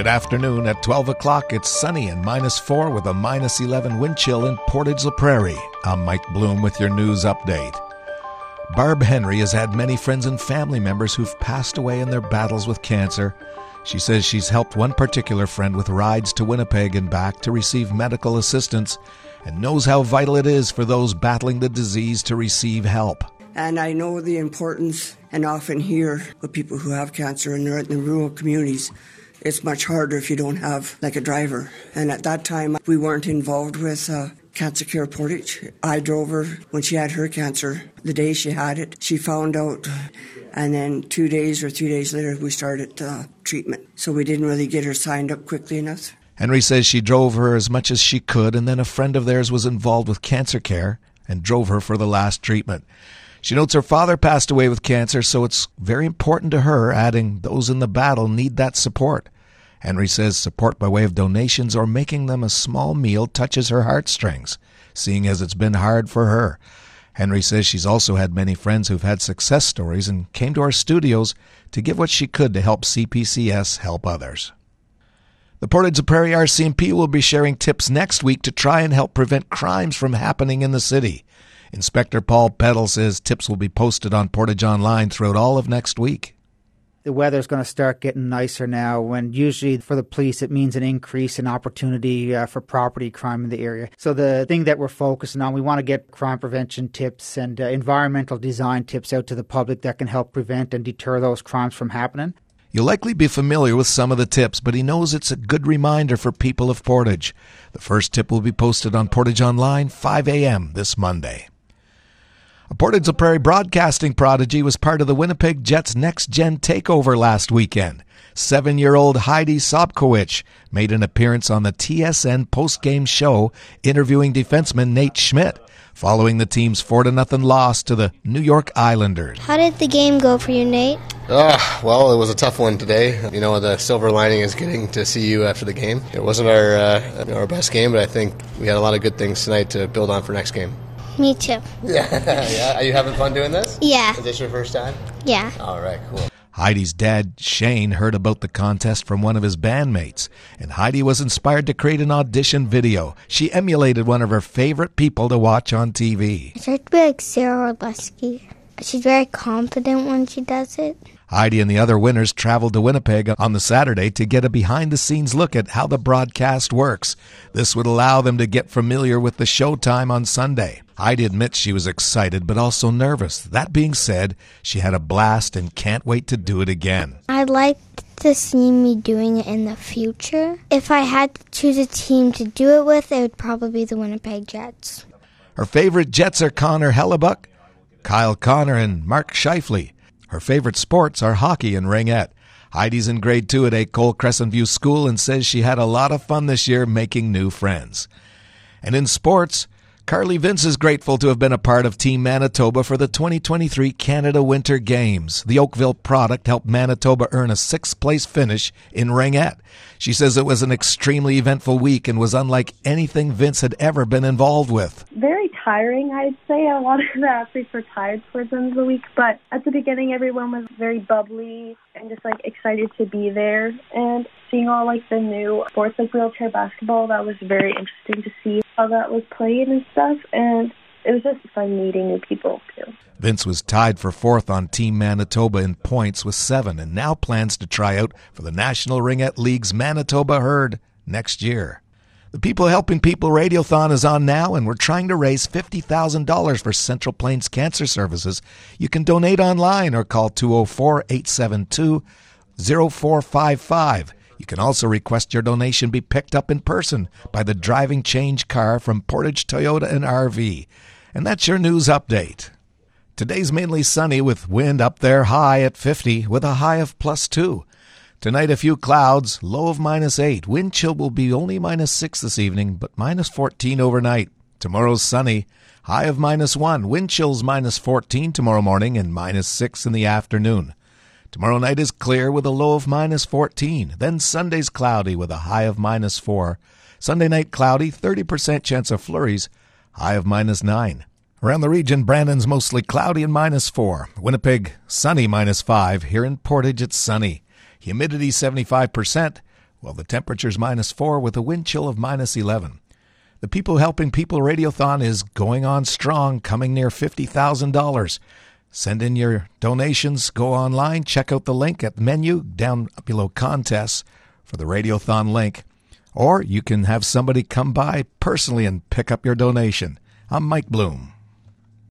Good afternoon. At 12 o'clock, it's sunny and minus 4 with a minus 11 wind chill in Portage la Prairie. I'm Mike Bloom with your news update. Barb Henry has had many friends and family members who've passed away in their battles with cancer. She says she's helped one particular friend with rides to Winnipeg and back to receive medical assistance and knows how vital it is for those battling the disease to receive help. And I know the importance and often hear of people who have cancer and they're in the rural communities. It's much harder if you don't have like a driver. And at that time, we weren't involved with uh, Cancer Care Portage. I drove her when she had her cancer. The day she had it, she found out. And then two days or three days later, we started uh, treatment. So we didn't really get her signed up quickly enough. Henry says she drove her as much as she could, and then a friend of theirs was involved with cancer care and drove her for the last treatment. She notes her father passed away with cancer, so it's very important to her, adding, those in the battle need that support. Henry says support by way of donations or making them a small meal touches her heartstrings, seeing as it's been hard for her. Henry says she's also had many friends who've had success stories and came to our studios to give what she could to help CPCS help others. The Portage la Prairie RCMP will be sharing tips next week to try and help prevent crimes from happening in the city. Inspector Paul Peddle says tips will be posted on Portage Online throughout all of next week. The weather's going to start getting nicer now, when usually for the police it means an increase in opportunity uh, for property crime in the area. So, the thing that we're focusing on, we want to get crime prevention tips and uh, environmental design tips out to the public that can help prevent and deter those crimes from happening. You'll likely be familiar with some of the tips, but he knows it's a good reminder for people of Portage. The first tip will be posted on Portage Online 5 a.m. this Monday. A Portage la Prairie broadcasting prodigy was part of the Winnipeg Jets next gen takeover last weekend. Seven year old Heidi Sobkowicz made an appearance on the TSN post game show interviewing defenseman Nate Schmidt following the team's 4 0 loss to the New York Islanders. How did the game go for you, Nate? Uh, well, it was a tough one today. You know, the silver lining is getting to see you after the game. It wasn't our uh, our best game, but I think we had a lot of good things tonight to build on for next game. Me too. Yeah, yeah. Are you having fun doing this? Yeah. Is this your first time? Yeah. All right, cool. Heidi's dad, Shane, heard about the contest from one of his bandmates, and Heidi was inspired to create an audition video. She emulated one of her favorite people to watch on TV. I tried to be like Sara Orlesky. She's very confident when she does it. Heidi and the other winners traveled to Winnipeg on the Saturday to get a behind the scenes look at how the broadcast works. This would allow them to get familiar with the showtime on Sunday. Heidi admits she was excited but also nervous. That being said, she had a blast and can't wait to do it again. I'd like to see me doing it in the future. If I had to choose a team to do it with, it would probably be the Winnipeg Jets. Her favorite Jets are Connor Hellebuyck, Kyle Connor, and Mark Scheifele. Her favorite sports are hockey and ringette. Heidi's in grade two at École Crescent View School and says she had a lot of fun this year making new friends. And in sports, Carly Vince is grateful to have been a part of Team Manitoba for the 2023 Canada Winter Games. The Oakville product helped Manitoba earn a sixth place finish in ringette. She says it was an extremely eventful week and was unlike anything Vince had ever been involved with. Very tiring, I'd say. A lot of the athletes were tired towards the end of the week, but at the beginning, everyone was very bubbly and just like excited to be there. And seeing all like the new sports like wheelchair basketball, that was very interesting to see how that was played and stuff. And it was just fun meeting new people too. Vince was tied for fourth on Team Manitoba in points with seven and now plans to try out for the National Ringette League's Manitoba Herd next year. The People Helping People Radiothon is on now, and we're trying to raise $50,000 for Central Plains Cancer Services. You can donate online or call 204 872 0455. You can also request your donation be picked up in person by the driving change car from Portage Toyota and RV. And that's your news update. Today's mainly sunny with wind up there high at 50 with a high of plus 2. Tonight, a few clouds, low of minus 8. Wind chill will be only minus 6 this evening, but minus 14 overnight. Tomorrow's sunny, high of minus 1. Wind chills minus 14 tomorrow morning and minus 6 in the afternoon. Tomorrow night is clear with a low of minus 14. Then Sunday's cloudy with a high of minus 4. Sunday night cloudy, 30% chance of flurries, high of minus 9. Around the region, Brandon's mostly cloudy and minus 4. Winnipeg, sunny minus 5. Here in Portage, it's sunny. Humidity 75%. Well, the temperature's minus 4 with a wind chill of minus 11. The People Helping People Radiothon is going on strong, coming near $50,000. Send in your donations, go online, check out the link at the menu down below contests for the Radiothon link. Or you can have somebody come by personally and pick up your donation. I'm Mike Bloom.